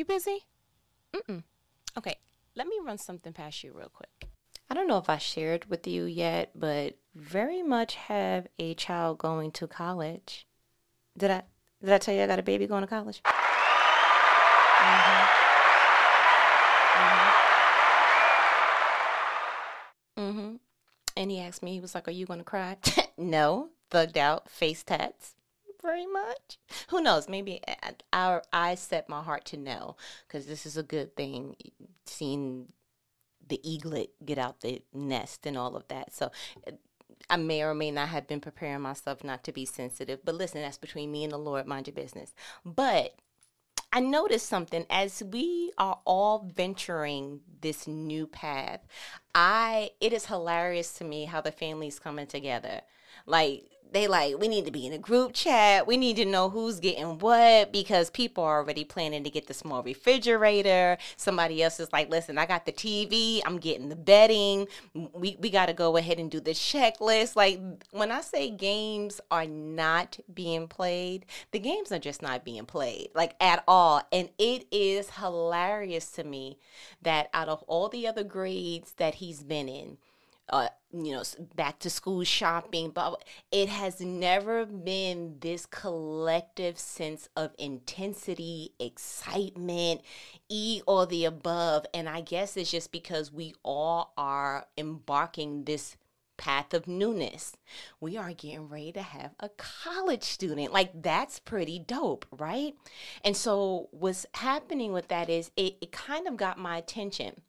You busy? Mm-mm. Okay, let me run something past you real quick. I don't know if I shared with you yet, but very much have a child going to college. Did I did I tell you I got a baby going to college? Mm-hmm. Mm-hmm. mm-hmm. And he asked me, he was like, Are you gonna cry? no. Thugged out, face tats very much. Who knows? Maybe I, I set my heart to no because this is a good thing. Seeing the eaglet get out the nest and all of that. So uh, I may or may not have been preparing myself not to be sensitive. But listen, that's between me and the Lord. Mind your business. But I noticed something as we are all venturing this new path. I it is hilarious to me how the family's coming together. Like they like we need to be in a group chat. We need to know who's getting what because people are already planning to get the small refrigerator. Somebody else is like listen i got the tv i'm getting the bedding. We, we got to go ahead and do the checklist. Like when i say games are not being played the games are just not being played like at all. And it is hilarious to me that out of all the other grades that he's been in uh, you know, back to school shopping, but it has never been this collective sense of intensity, excitement, e or the above. And I guess it's just because we all are embarking this path of newness. We are getting ready to have a college student. Like that's pretty dope, right? And so what's happening with that is it, it kind of got my attention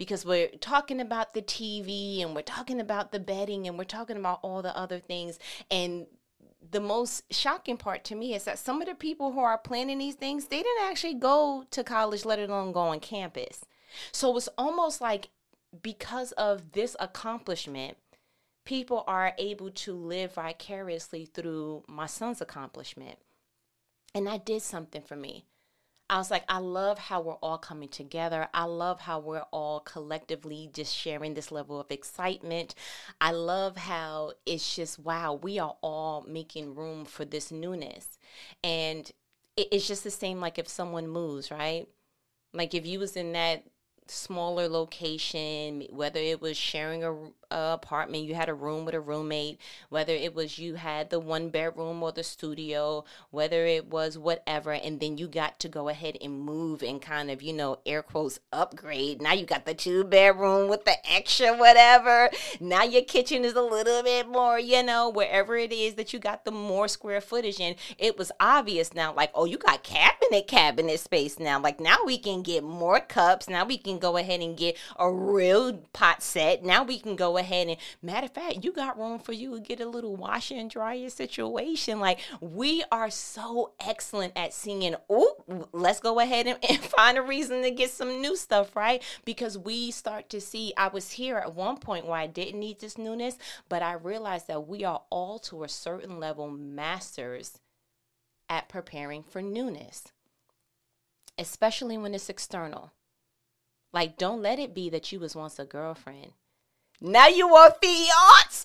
because we're talking about the TV and we're talking about the bedding and we're talking about all the other things. And the most shocking part to me is that some of the people who are planning these things, they didn't actually go to college, let alone go on campus. So it's almost like because of this accomplishment, people are able to live vicariously through my son's accomplishment. And that did something for me. I was like, I love how we're all coming together. I love how we're all collectively just sharing this level of excitement. I love how it's just, wow, we are all making room for this newness. And it's just the same like if someone moves, right? Like if you was in that smaller location, whether it was sharing a, a, apartment, you had a room with a roommate, whether it was you had the one bedroom or the studio, whether it was whatever, and then you got to go ahead and move and kind of, you know, air quotes upgrade. Now you got the two bedroom with the extra whatever. Now your kitchen is a little bit more, you know, wherever it is that you got the more square footage in. It was obvious now, like, oh, you got cabinet cabinet space now. Like now we can get more cups. Now we can go ahead and get a real pot set. Now we can go ahead and, matter of fact, you got room for you to get a little washer and dryer situation. Like we are so excellent at seeing, oh, let's go ahead and, and find a reason to get some new stuff, right? Because we start to see, I was here at one point where I didn't need this newness, but I realized that we are all to a certain level masters at preparing for newness, especially when it's external. Like, don't let it be that you was once a girlfriend. Now you are fiance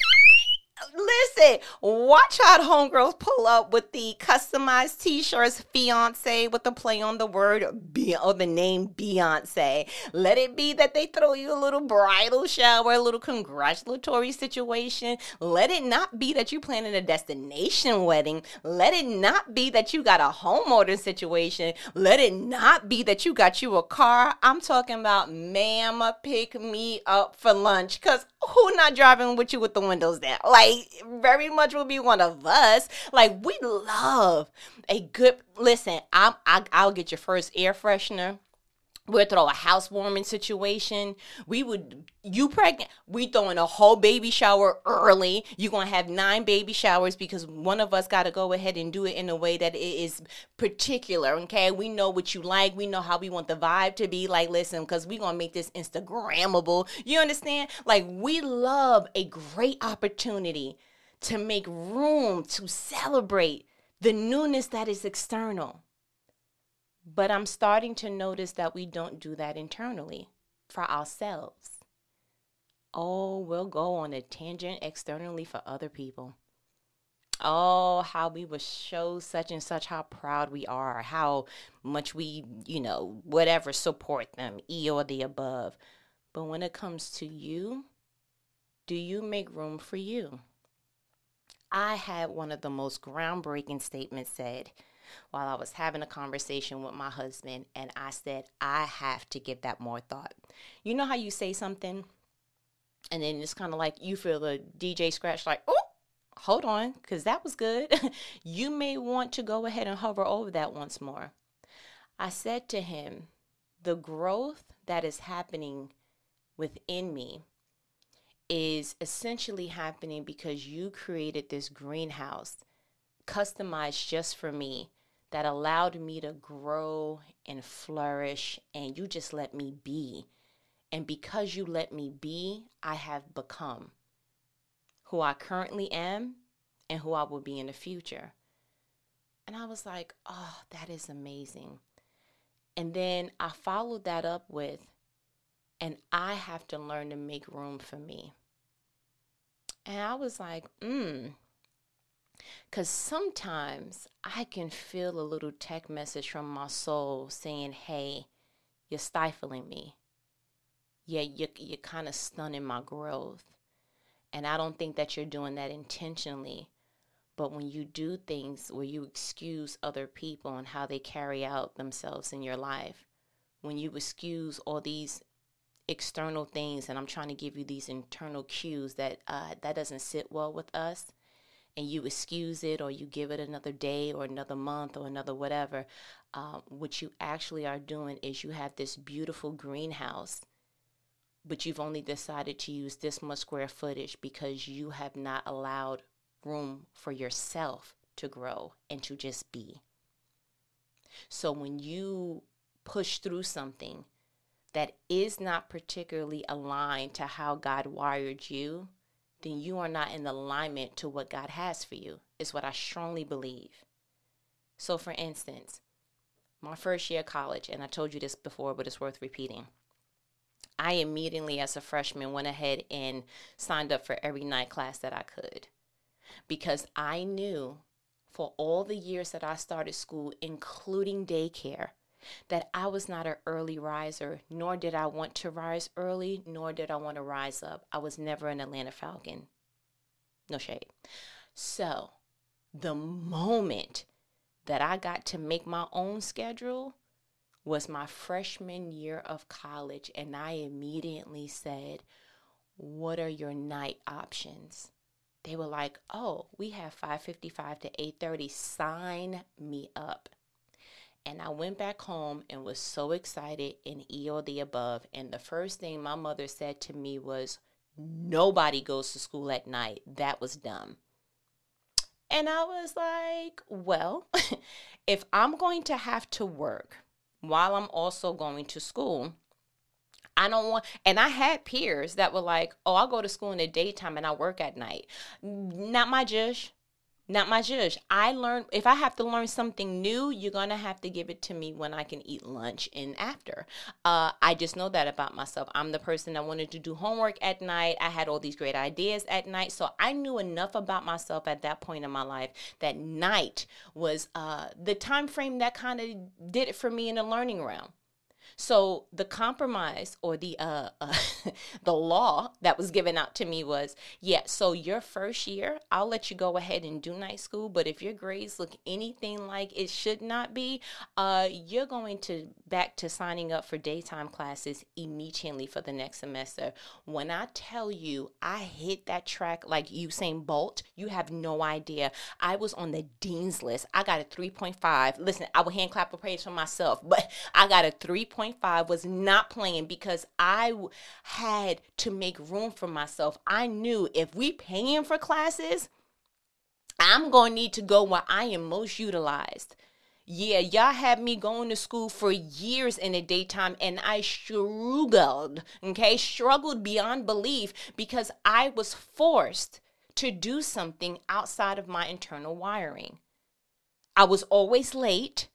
listen, watch out homegirls pull up with the customized t-shirts fiance with the play on the word be or the name Beyonce. Let it be that they throw you a little bridal shower, a little congratulatory situation. Let it not be that you're planning a destination wedding. Let it not be that you got a homeowner situation. Let it not be that you got you a car. I'm talking about ma'am pick me up for lunch. Cause who not driving with you with the windows down? Like very much will be one of us. Like we love a good listen. I'm I, I'll get your first air freshener we'll throw a housewarming situation. We would you pregnant, we throwing a whole baby shower early. You're gonna have nine baby showers because one of us gotta go ahead and do it in a way that it is particular. Okay. We know what you like, we know how we want the vibe to be. Like, listen, because we gonna make this Instagrammable. You understand? Like we love a great opportunity to make room to celebrate the newness that is external. But I'm starting to notice that we don't do that internally for ourselves. Oh, we'll go on a tangent externally for other people. oh, how we would show such and such how proud we are, how much we, you know, whatever, support them, E or the above. But when it comes to you, do you make room for you? I had one of the most groundbreaking statements said while I was having a conversation with my husband, and I said, I have to give that more thought. You know how you say something, and then it's kind of like you feel the DJ scratch, like, oh, hold on, because that was good. you may want to go ahead and hover over that once more. I said to him, the growth that is happening within me is essentially happening because you created this greenhouse customized just for me that allowed me to grow and flourish, and you just let me be. And because you let me be, I have become who I currently am and who I will be in the future. And I was like, oh, that is amazing. And then I followed that up with, and I have to learn to make room for me. And I was like, mm. Because sometimes I can feel a little tech message from my soul saying, hey, you're stifling me. Yeah, you're, you're kind of stunning my growth. And I don't think that you're doing that intentionally. But when you do things where you excuse other people and how they carry out themselves in your life, when you excuse all these external things and i'm trying to give you these internal cues that uh, that doesn't sit well with us and you excuse it or you give it another day or another month or another whatever uh, what you actually are doing is you have this beautiful greenhouse but you've only decided to use this much square footage because you have not allowed room for yourself to grow and to just be. So when you push through something that is not particularly aligned to how God wired you, then you are not in alignment to what God has for you, is what I strongly believe. So, for instance, my first year of college, and I told you this before, but it's worth repeating. I immediately, as a freshman, went ahead and signed up for every night class that I could because I knew for all the years that I started school, including daycare, that I was not an early riser, nor did I want to rise early, nor did I want to rise up. I was never an Atlanta Falcon. No shade. So, the moment that I got to make my own schedule was my freshman year of college, and I immediately said, What are your night options? They were like, "Oh, we have 5:55 to 8:30. Sign me up." And I went back home and was so excited and E the above. And the first thing my mother said to me was, Nobody goes to school at night. That was dumb. And I was like, Well, if I'm going to have to work while I'm also going to school, I don't want, and I had peers that were like, oh, I'll go to school in the daytime and I work at night. Not my judge not my judge. I learn if I have to learn something new, you're gonna have to give it to me when I can eat lunch and after. Uh, I just know that about myself. I'm the person that wanted to do homework at night. I had all these great ideas at night, so I knew enough about myself at that point in my life that night was uh, the time frame that kind of did it for me in the learning realm. So the compromise or the uh, uh the law that was given out to me was, yeah, so your first year, I'll let you go ahead and do night school, but if your grades look anything like it should not be, uh, you're going to back to signing up for daytime classes immediately for the next semester. When I tell you I hit that track like Usain Bolt, you have no idea. I was on the dean's list. I got a 3.5. Listen, I will hand clap a praise for myself, but I got a 3.5 1.5 was not playing because I had to make room for myself. I knew if we paying for classes, I'm going to need to go where I am most utilized. Yeah, y'all had me going to school for years in the daytime and I struggled, okay? Struggled beyond belief because I was forced to do something outside of my internal wiring. I was always late.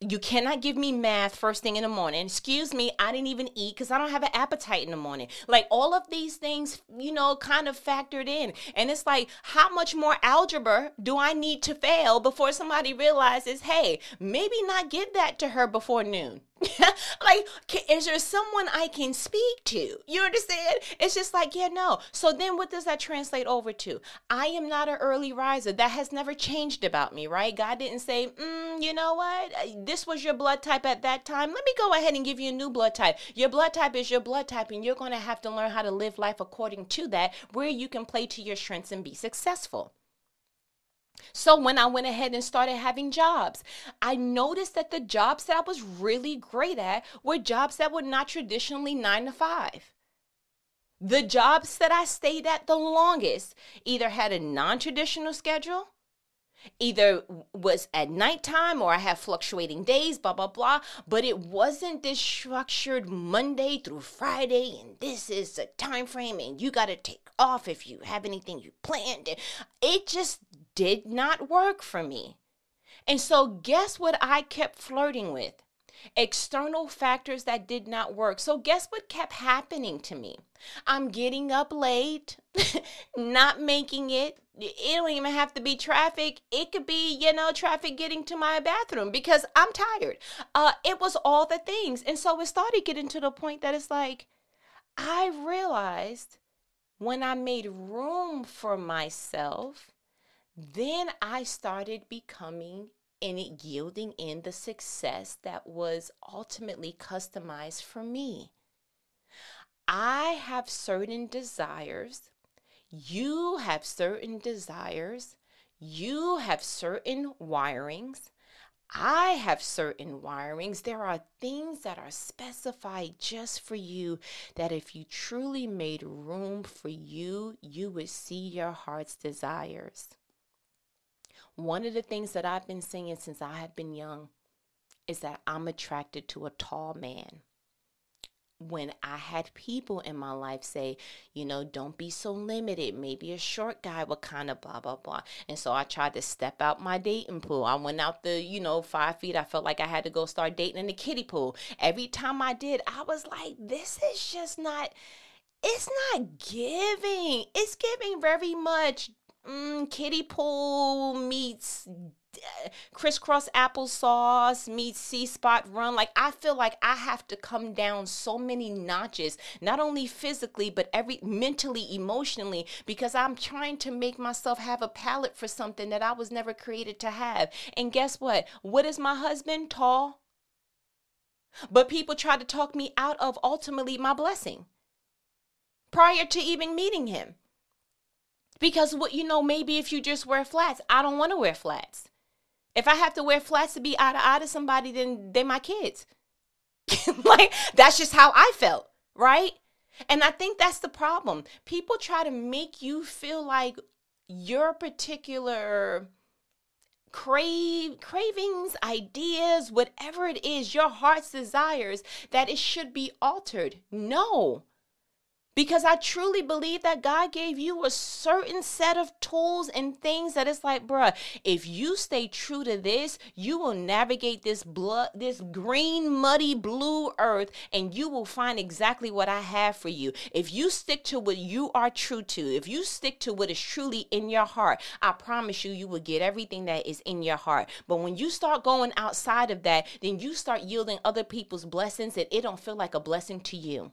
You cannot give me math first thing in the morning. Excuse me, I didn't even eat because I don't have an appetite in the morning. Like all of these things, you know, kind of factored in. And it's like, how much more algebra do I need to fail before somebody realizes, hey, maybe not give that to her before noon? like, is there someone I can speak to? You understand? It's just like, yeah, no. So then what does that translate over to? I am not an early riser. That has never changed about me, right? God didn't say, mm, you know what? This was your blood type at that time. Let me go ahead and give you a new blood type. Your blood type is your blood type, and you're going to have to learn how to live life according to that, where you can play to your strengths and be successful. So when I went ahead and started having jobs, I noticed that the jobs that I was really great at were jobs that were not traditionally nine to five. The jobs that I stayed at the longest either had a non traditional schedule, either was at nighttime or I had fluctuating days, blah, blah, blah. But it wasn't this structured Monday through Friday, and this is the time frame, and you got to take off if you have anything you planned. It just did not work for me. And so, guess what I kept flirting with? External factors that did not work. So, guess what kept happening to me? I'm getting up late, not making it. It don't even have to be traffic. It could be, you know, traffic getting to my bathroom because I'm tired. Uh, it was all the things. And so it started getting to the point that it's like, I realized when I made room for myself, then I started becoming and yielding in the success that was ultimately customized for me. I have certain desires. You have certain desires. You have certain wirings. I have certain wirings. There are things that are specified just for you that if you truly made room for you, you would see your heart's desires. One of the things that I've been saying since I have been young is that I'm attracted to a tall man. When I had people in my life say, you know, don't be so limited. Maybe a short guy would kind of blah, blah, blah. And so I tried to step out my dating pool. I went out the, you know, five feet. I felt like I had to go start dating in the kiddie pool. Every time I did, I was like, this is just not, it's not giving. It's giving very much mm, pool meets uh, crisscross applesauce meets See Spot Run. Like i feel like i have to come down so many notches not only physically but every mentally emotionally because i'm trying to make myself have a palate for something that i was never created to have. And guess what? What is my husband? Tall. But people try to talk me out of ultimately my blessing. Prior to even meeting him because what you know, maybe if you just wear flats, I don't want to wear flats. If I have to wear flats to be eye to eye to somebody, then they're my kids. like that's just how I felt, right? And I think that's the problem. People try to make you feel like your particular crave cravings, ideas, whatever it is, your heart's desires, that it should be altered. No. Because I truly believe that God gave you a certain set of tools and things that it's like, bruh, if you stay true to this, you will navigate this blood, this green, muddy blue earth, and you will find exactly what I have for you. If you stick to what you are true to, if you stick to what is truly in your heart, I promise you, you will get everything that is in your heart. But when you start going outside of that, then you start yielding other people's blessings and it don't feel like a blessing to you.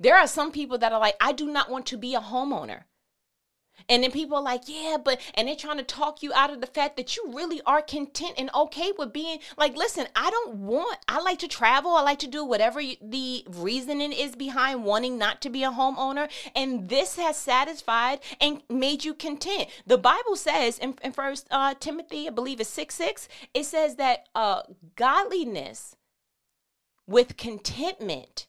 There are some people that are like, I do not want to be a homeowner. And then people are like, yeah, but, and they're trying to talk you out of the fact that you really are content and okay with being like, listen, I don't want, I like to travel. I like to do whatever the reasoning is behind wanting not to be a homeowner. And this has satisfied and made you content. The Bible says in, in First uh, Timothy, I believe it's 6 6, it says that uh, godliness with contentment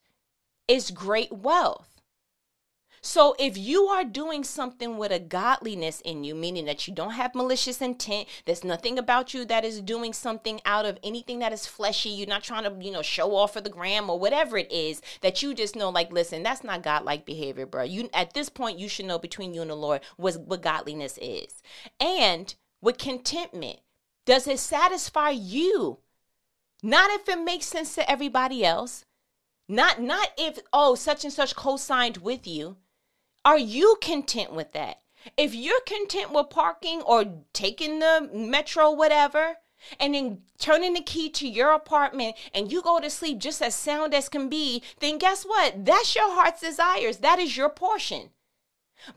is great wealth. So if you are doing something with a godliness in you, meaning that you don't have malicious intent, there's nothing about you that is doing something out of anything that is fleshy, you're not trying to, you know, show off for the gram or whatever it is, that you just know, like, listen, that's not godlike behavior, bro. You at this point, you should know between you and the Lord was what godliness is. And with contentment, Does it satisfy you? Not if it makes sense to everybody else. Not not if oh such and such co-signed with you. Are you content with that? If you're content with parking or taking the metro whatever and then turning the key to your apartment and you go to sleep just as sound as can be, then guess what? That's your heart's desires. That is your portion.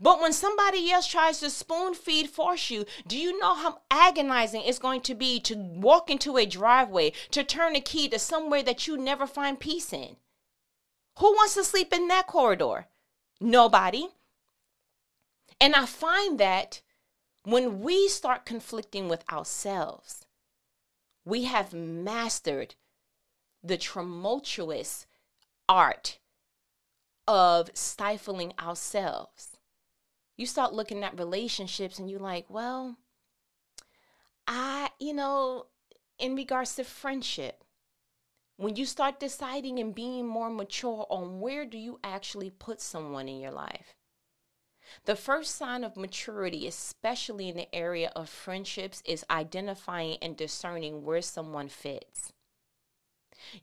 But when somebody else tries to spoon feed force you, do you know how agonizing it's going to be to walk into a driveway, to turn a key to somewhere that you never find peace in? Who wants to sleep in that corridor? Nobody. And I find that when we start conflicting with ourselves, we have mastered the tumultuous art of stifling ourselves. You start looking at relationships and you're like, well, I, you know, in regards to friendship, when you start deciding and being more mature on where do you actually put someone in your life, the first sign of maturity, especially in the area of friendships, is identifying and discerning where someone fits.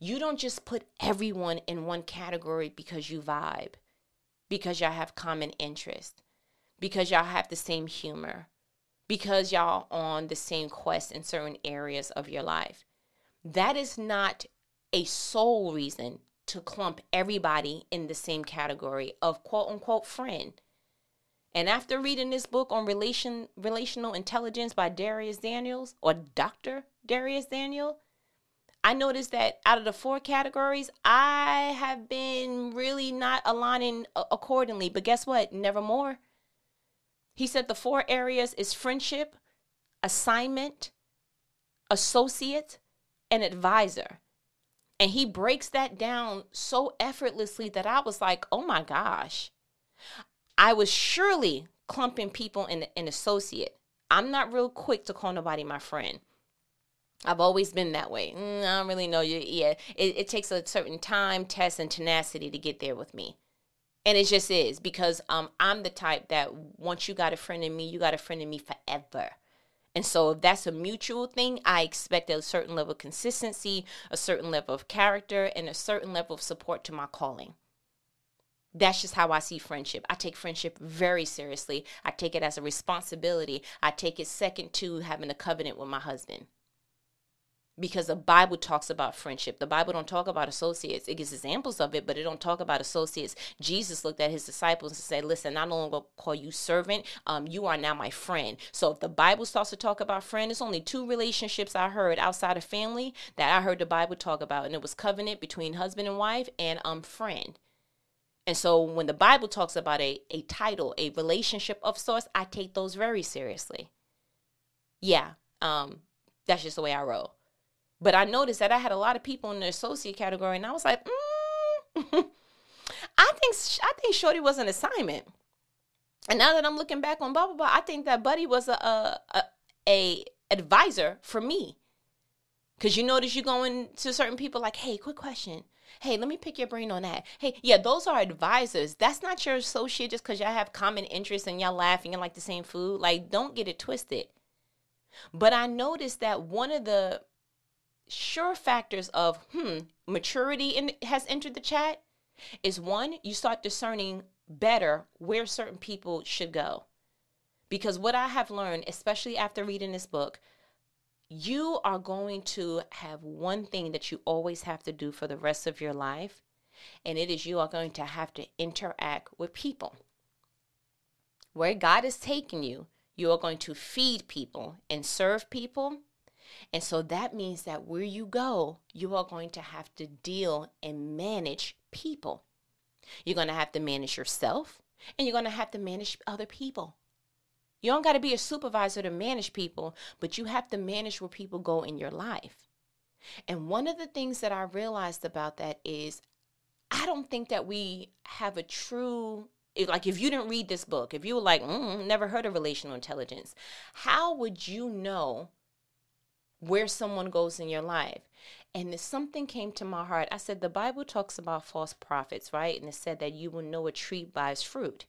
You don't just put everyone in one category because you vibe, because y'all have common interest, because y'all have the same humor, because y'all are on the same quest in certain areas of your life. That is not a sole reason to clump everybody in the same category of quote unquote friend. And after reading this book on relation relational intelligence by Dharius Daniels or Dr. Dharius Daniel, I noticed that out of the four categories, I have been really not aligning accordingly. But guess what? Nevermore. He said the four areas is friendship, assignment, associate, and advisor. And he breaks that down so effortlessly that I was like, oh my gosh. I was surely clumping people in an associate. I'm not real quick to call nobody my friend. I've always been that way. Mm, I don't really know you. Yeah, it, it takes a certain time, test, and tenacity to get there with me. And it just is because um, I'm the type that once you got a friend in me, you got a friend in me forever. And so if that's a mutual thing, I expect a certain level of consistency, a certain level of character, and a certain level of support to my calling that's just how I see friendship. I take friendship very seriously. I take it as a responsibility. I take it second to having a covenant with my husband. Because the Bible talks about friendship. The Bible don't talk about associates. It gives examples of it, but it don't talk about associates. Jesus looked at his disciples and said, "Listen, I no longer call you servant. Um, you are now my friend." So if the Bible starts to talk about friend, it's only two relationships I heard outside of family that I heard the Bible talk about, and it was covenant between husband and wife and um friend. And so when the Bible talks about a, a title, a relationship of sorts, I take those very seriously. Yeah, um, that's just the way I roll. But I noticed that I had a lot of people in the associate category, and I was like, mm, I think I think Shorty was an assignment. And now that I'm looking back on blah blah blah, I think that Buddy was a a, a, a advisor for me. Cause you notice you going to certain people like, hey, quick question. Hey, let me pick your brain on that. Hey, yeah, those are advisors. That's not your associate just because y'all have common interests and y'all laughing and like the same food. Like, don't get it twisted. But I noticed that one of the sure factors of, hmm, maturity in, has entered the chat is one, you start discerning better where certain people should go. Because what I have learned, especially after reading this book, you are going to have one thing that you always have to do for the rest of your life, and it is you are going to have to interact with people. Where God is taking you, you are going to feed people and serve people. And so that means that where you go, you are going to have to deal and manage people. You're going to have to manage yourself and you're going to have to manage other people. You don't got to be a supervisor to manage people, but you have to manage where people go in your life. And one of the things that I realized about that is I don't think that we have a true like if you didn't read this book, if you were like, mm, never heard of relational intelligence, how would you know where someone goes in your life? And something came to my heart. I said, the Bible talks about false prophets, right? And it said that you will know a tree by its fruit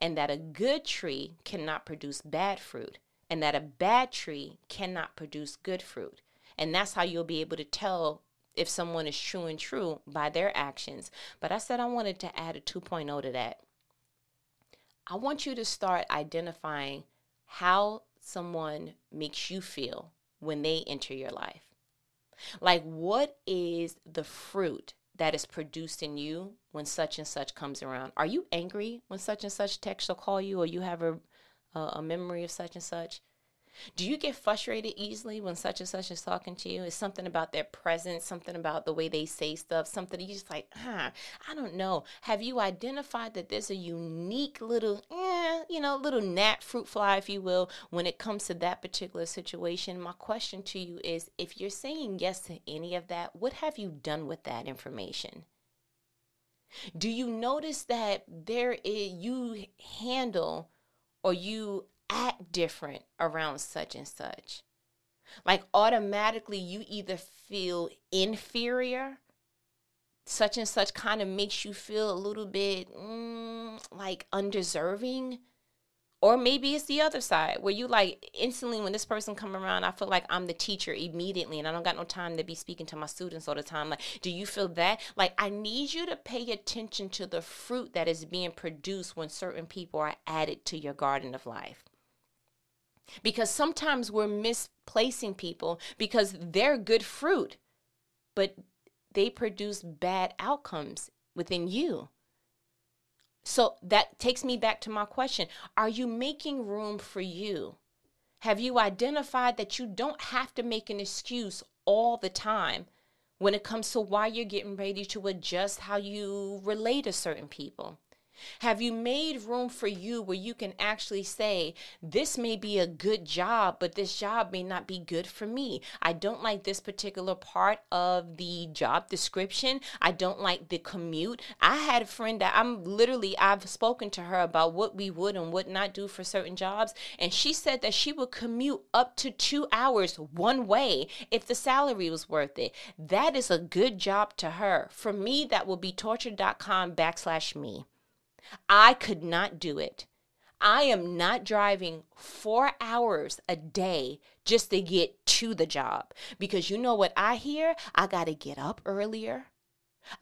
and that a good tree cannot produce bad fruit, and that a bad tree cannot produce good fruit. And that's how you'll be able to tell if someone is true and true by their actions. But I said I wanted to add a 2.0 to that. I want you to start identifying how someone makes you feel when they enter your life. Like, what is the fruit that is produced in you when such and such comes around? Are you angry when such and such text or call you, or you have a, a memory of such and such? Do you get frustrated easily when such and such is talking to you? Is something about their presence, something about the way they say stuff, something you just like, huh, I don't know. Have you identified that there's a unique little, eh, you know, little gnat fruit fly, if you will, when it comes to that particular situation? My question to you is if you're saying yes to any of that, what have you done with that information? Do you notice that there is you handle or you act different around such and such. Like automatically, you either feel inferior, such and such kind of makes you feel a little bit mm, like undeserving. Or maybe it's the other side where you like instantly when this person come around, I feel like I'm the teacher immediately and I don't got no time to be speaking to my students all the time. Like, do you feel that? Like I need you to pay attention to the fruit that is being produced when certain people are added to your garden of life. Because sometimes we're misplacing people because they're good fruit, but they produce bad outcomes within you. So that takes me back to my question Are you making room for you? Have you identified that you don't have to make an excuse all the time when it comes to why you're getting ready to adjust how you relate to certain people? Have you made room for you where you can actually say, This may be a good job, but this job may not be good for me? I don't like this particular part of the job description. I don't like the commute. I had a friend that I'm literally, I've spoken to her about what we would and would not do for certain jobs. And she said that she would commute up to two hours one way if the salary was worth it. That is a good job to her. For me, that will be torture.com backslash me. I could not do it. I am not driving four hours a day just to get to the job because you know what I hear? I got to get up earlier.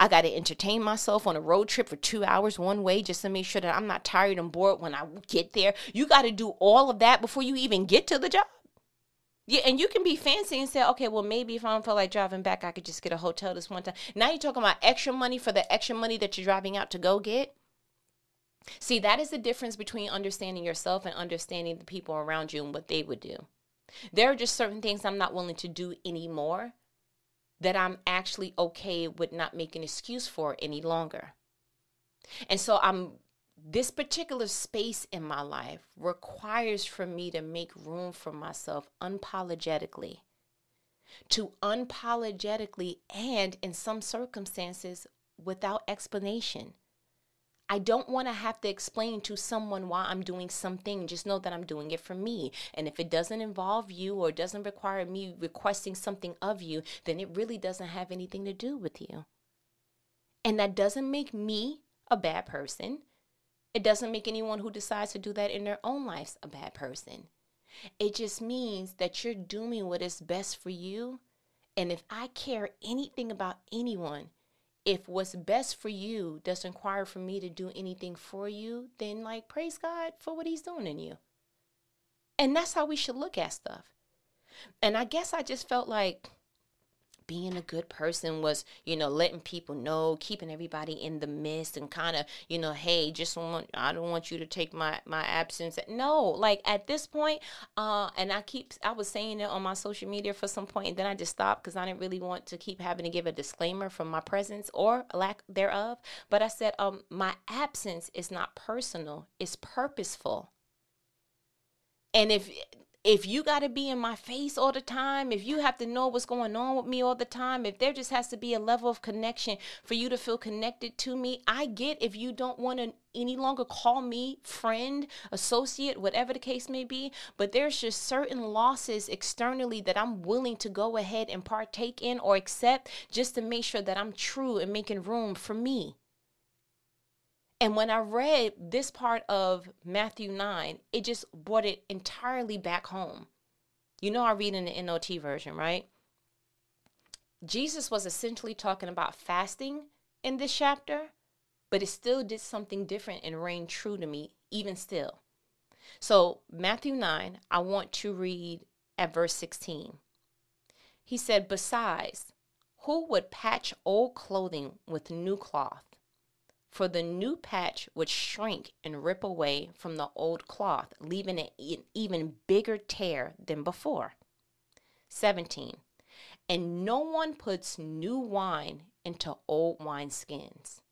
I got to entertain myself on a road trip for two hours one way just to make sure that I'm not tired and bored when I get there. You got to do all of that before you even get to the job. Yeah, and you can be fancy and say, okay, well, maybe if I don't feel like driving back, I could just get a hotel this one time. Now you're talking about extra money for the extra money that you're driving out to go get. See, that is the difference between understanding yourself and understanding the people around you and what they would do. There are just certain things I'm not willing to do anymore that I'm actually okay with not making excuse for any longer. And so I'm this particular space in my life requires for me to make room for myself unapologetically. To unapologetically and in some circumstances without explanation I don't want to have to explain to someone why I'm doing something. Just know that I'm doing it for me. And if it doesn't involve you or doesn't require me requesting something of you, then it really doesn't have anything to do with you. And that doesn't make me a bad person. It doesn't make anyone who decides to do that in their own lives a bad person. It just means that you're doing what is best for you. And if I care anything about anyone, if what's best for you doesn't require for me to do anything for you, then like praise God for what he's doing in you. And that's how we should look at stuff. And I guess I just felt like being a good person was, you know, letting people know, keeping everybody in the midst and kind of, you know, hey, just want I don't want you to take my my absence. No, like at this point, uh and I keep I was saying it on my social media for some point and then I just stopped cuz I didn't really want to keep having to give a disclaimer from my presence or lack thereof, but I said um my absence is not personal, it's purposeful. And if if you got to be in my face all the time, if you have to know what's going on with me all the time, if there just has to be a level of connection for you to feel connected to me, I get if you don't want to any longer call me friend, associate, whatever the case may be, but there's just certain losses externally that I'm willing to go ahead and partake in or accept just to make sure that I'm true and making room for me. And when I read this part of Matthew 9, it just brought it entirely back home. You know, I read in the NLT version, right? Jesus was essentially talking about fasting in this chapter, but it still did something different and reigned true to me, even still. So, Matthew 9, I want to read at verse 16. He said, Besides, who would patch old clothing with new cloth? For the new patch would shrink and rip away from the old cloth, leaving an even bigger tear than before. 17. And no one puts new wine into old wineskins.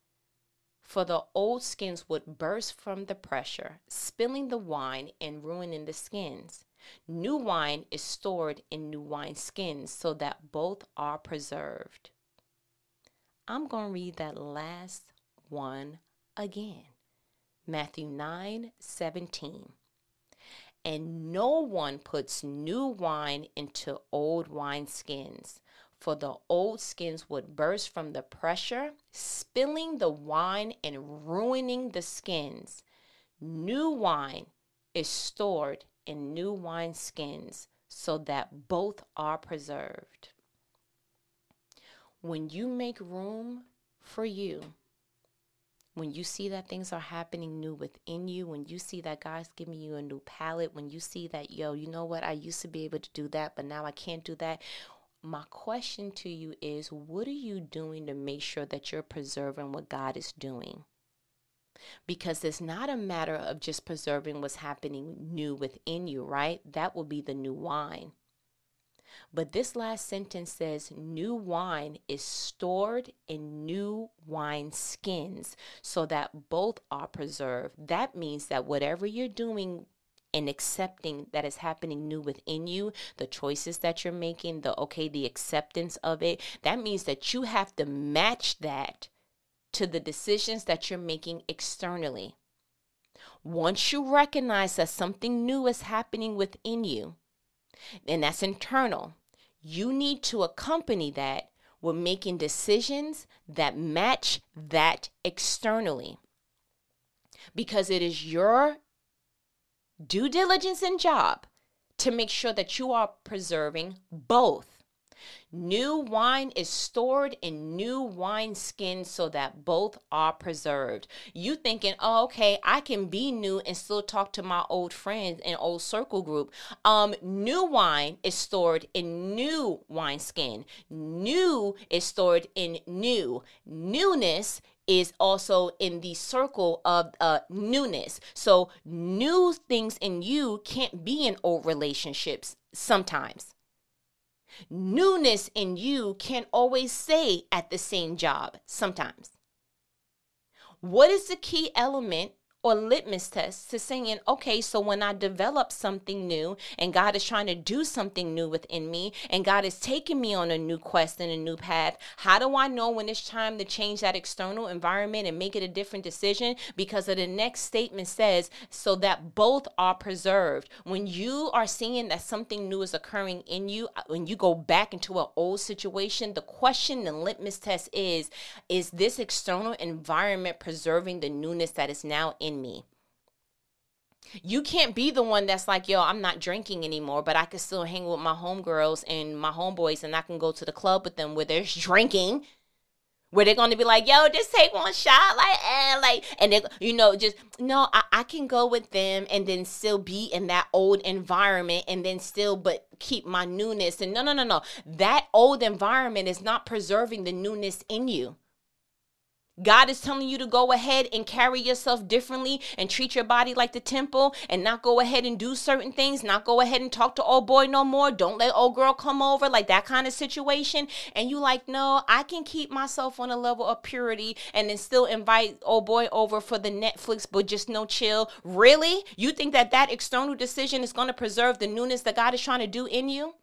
For the old skins would burst from the pressure, spilling the wine and ruining the skins. New wine is stored in new wine skins so that both are preserved. I'm going to read that last one again. Matthew 9 17. And no one puts new wine into old wine skins, for the old skins would burst from the pressure, spilling the wine and ruining the skins. New wine is stored in new wine skins so that both are preserved. When you make room for you, when you see that things are happening new within you, when you see that God's giving you a new palette, when you see that, yo, you know what, I used to be able to do that, but now I can't do that. My question to you is what are you doing to make sure that you're preserving what God is doing? Because it's not a matter of just preserving what's happening new within you, right? That will be the new wine. But this last sentence says new wine is stored in new wine skins so that both are preserved. That means that whatever you're doing and accepting that is happening new within you, the choices that you're making, the okay, the acceptance of it, that means that you have to match that to the decisions that you're making externally. Once you recognize that something new is happening within you, and that's internal. You need to accompany that with making decisions that match that externally. Because it is your due diligence and job to make sure that you are preserving both New wine is stored in new wine skins so that both are preserved. You thinking, oh, okay, I can be new and still talk to my old friends and old circle group. Um, new wine is stored in new wine skin. New is stored in new. Newness is also in the circle of uh, newness. So new things in you can't be in old relationships sometimes. Newness in you can't always stay at the same job sometimes. What is the key element or litmus test to saying, okay, so when I develop something new and God is trying to do something new within me and God is taking me on a new quest and a new path, how do I know when it's time to change that external environment and make it a different decision? Because of the next statement says, so that both are preserved. When you are seeing that something new is occurring in you, uh, when you go back into an old situation, the question, the litmus test is, is this external environment preserving the newness that is now in in me. You can't be the one that's like, yo, I'm not drinking anymore, but I can still hang with my homegirls and my homeboys and I can go to the club with them where there's drinking. Where they're gonna be like, yo, just take one shot, like, and like, and they, you know, just no, I, I can go with them and then still be in that old environment and then still, but keep my newness. And no, no, no, no, that old environment is not preserving the newness in you. God is telling you to go ahead and carry yourself differently and treat your body like the temple and not go ahead and do certain things, not go ahead and talk to old boy no more. Don't let old girl come over, like that kind of situation. And you like, no, I can keep myself on a level of purity and then still invite old boy over for the Netflix, but just no chill. Really? You think that that external decision is going to preserve the newness that God is trying to do in you?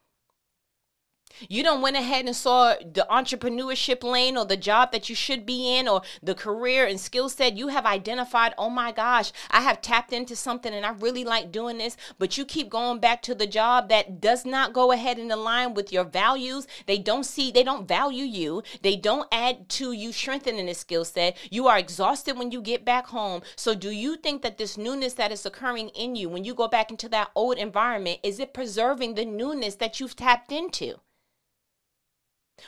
You don't went ahead and saw the entrepreneurship lane or the job that you should be in or the career and skill set. You have identified, oh my gosh, I have tapped into something and I really like doing this, but you keep going back to the job that does not go ahead and align with your values. They don't see, they don't value you. They don't add to you strengthening the skill set. You are exhausted when you get back home. So do you think that this newness that is occurring in you when you go back into that old environment, is it preserving the newness that you've tapped into?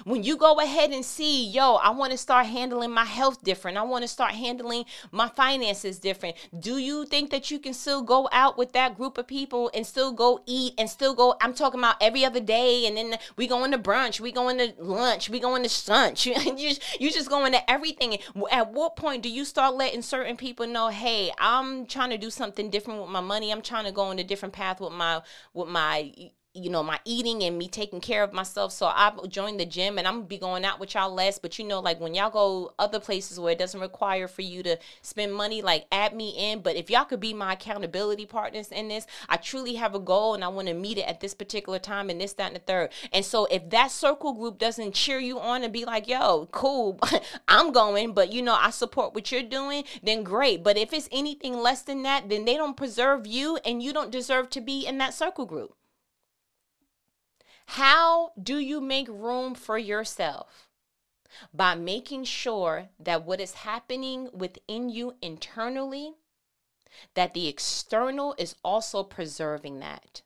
When you go ahead and see, yo, I want to start handling my health different. I want to start handling my finances different. Do you think that you can still go out with that group of people and still go eat and still go? I'm talking about every other day, and then we go into brunch, we go into lunch, we go into lunch. you just you just go into everything. At what point do you start letting certain people know, hey, I'm trying to do something different with my money. I'm trying to go in a different path with my with my you know my eating and me taking care of myself. So i joined the gym and i'm gonna be going out with y'all less. But you know like when y'all go other places where it doesn't require for you to spend money like add me in. But if y'all could be my accountability partners in this i truly have a goal and i want to meet it at this particular time and this that and the third. And so if that circle group doesn't cheer you on and be like yo cool i'm going but you know i support what you're doing then great. But if it's anything less than that then they don't preserve you and you don't deserve to be in that circle group how do you make room for yourself? By making sure that what is happening within you internally, that the external is also preserving that.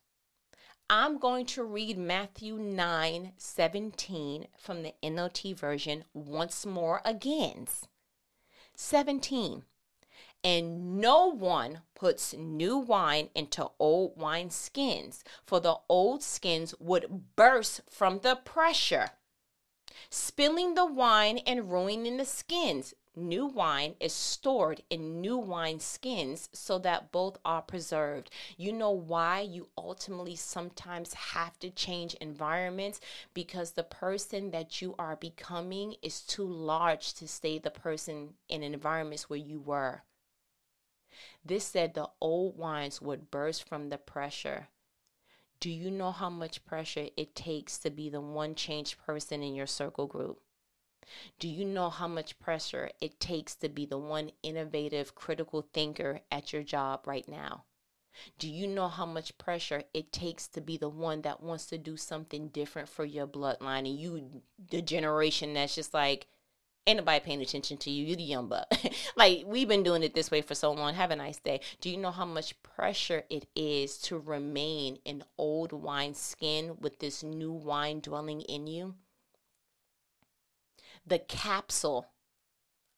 I'm going to read Matthew 9 17 from the NLT version once more again. 17 and no one puts new wine into old wine skins, for the old skins would burst from the pressure, spilling the wine and ruining the skins. New wine is stored in new wine skins so that both are preserved. You know why you ultimately sometimes have to change environments because the person that you are becoming is too large to stay the person in environments where you were. This said the old wines would burst from the pressure. Do you know how much pressure it takes to be the one changed person in your circle group? Do you know how much pressure it takes to be the one innovative, critical thinker at your job right now? Do you know how much pressure it takes to be the one that wants to do something different for your bloodline and you, the generation that's just like, Ain't nobody paying attention to you. You the young buck. like we've been doing it this way for so long. Have a nice day. Do you know how much pressure it is to remain in old wine skin with this new wine dwelling in you? The capsule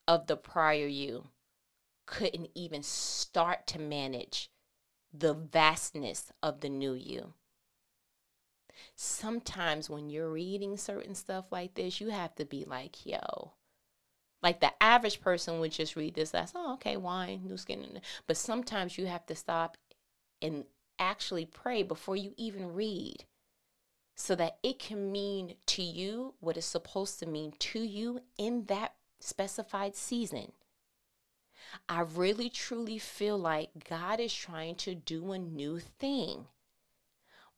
of the prior you couldn't even start to manage the vastness of the new you. Sometimes when you're reading certain stuff like this, you have to be like, yo, like the average person would just read this as, oh, okay, wine, new skin. But sometimes you have to stop and actually pray before you even read so that it can mean to you what it's supposed to mean to you in that specified season. I really truly feel like God is trying to do a new thing.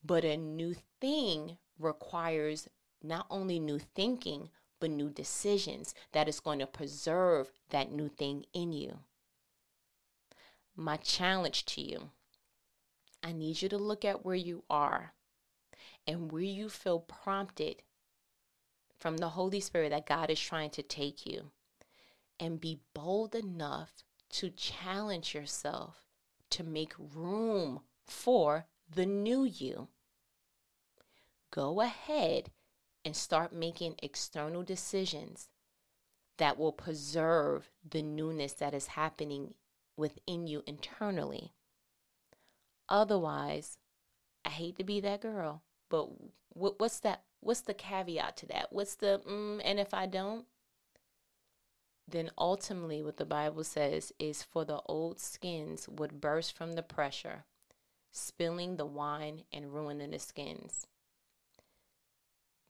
But a new thing requires not only new thinking, but new decisions that is going to preserve that new thing in you. My challenge to you I need you to look at where you are and where you feel prompted from the Holy Spirit that God is trying to take you and be bold enough to challenge yourself to make room for the new you. Go ahead and start making external decisions that will preserve the newness that is happening within you internally. Otherwise, I hate to be that girl, but what, what's that? What's the caveat to that? What's the mm, and if I don't? Then ultimately, what the Bible says is for the old skins would burst from the pressure, spilling the wine and ruining the skins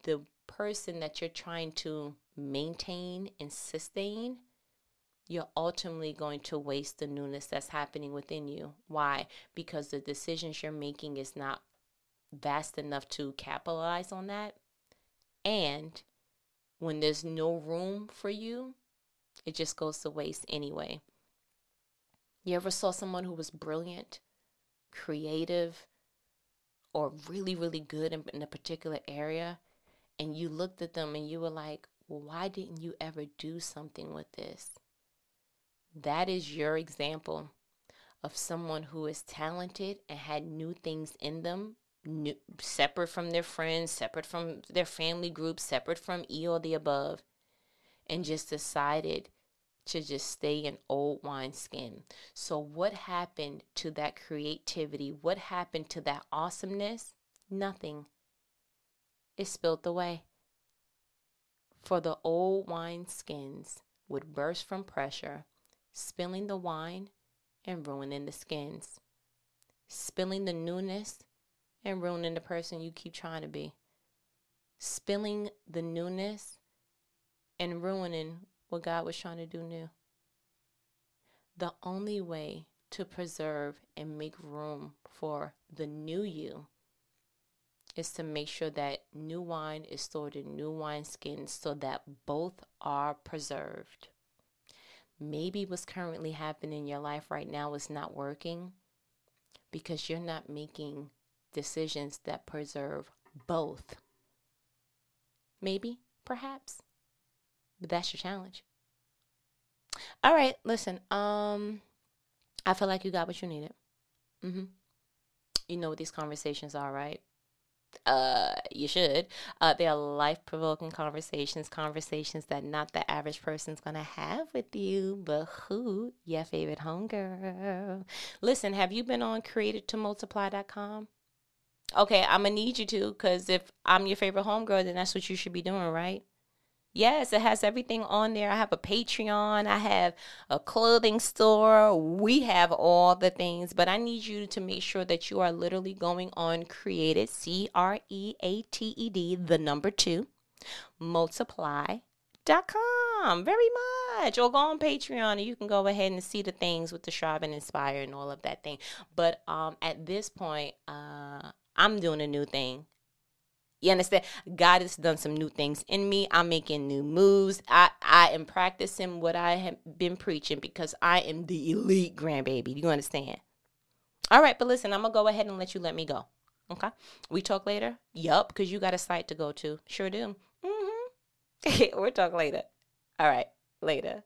the person that you're trying to maintain and sustain, you're ultimately going to waste the newness that's happening within you. Why? Because the decisions you're making is not vast enough to capitalize on that. And when there's no room for you, it just goes to waste anyway. You ever saw someone who was brilliant, creative, or really, really good in, in a particular area, and you looked at them and you were like, well, why didn't you ever do something with this? That is your example of someone who is talented and had new things in them, new, separate from their friends, separate from their family group, separate from E or the above, and just decided to just stay in old wineskin. So, what happened to that creativity? What happened to that awesomeness? Nothing. It spilled away. For the old wine skins would burst from pressure, spilling the wine and ruining the skins, spilling the newness and ruining the person you keep trying to be, spilling the newness and ruining what God was trying to do new. The only way to preserve and make room for the new you is to make sure that new wine is stored in new wine skins so that both are preserved. Maybe what's currently happening in your life right now is not working because you're not making decisions that preserve both. Maybe, perhaps. But that's your challenge. All right, listen. Um, I feel like you got what you needed. Mm-hmm. You know what these conversations are, right? Uh, you should. Uh, they are life provoking conversations, conversations that not the average person's gonna have with you, but who? Your favorite homegirl. Listen, have you been on created2multiply.com? Okay, I'm gonna need you to, because if I'm your favorite homegirl, then that's what you should be doing, right? Yes, it has everything on there. I have a Patreon, I have a clothing store. We have all the things, but I need you to make sure that you are literally going on created, C R E A T E D, the number two, multiply.com very much. Or go on Patreon and you can go ahead and see the things with the Strive and Inspire and all of that thing. But um, at this point, uh, I'm doing a new thing. You understand? God has done some new things in me. I'm making new moves. I, I am practicing what I have been preaching because I am the elite grandbaby. Do you understand? All right, but listen, I'm going to go ahead and let you let me go. Okay? We talk later? Yup, because you got a site to go to. Sure do. Mm-hmm. we'll talk later. All right, later.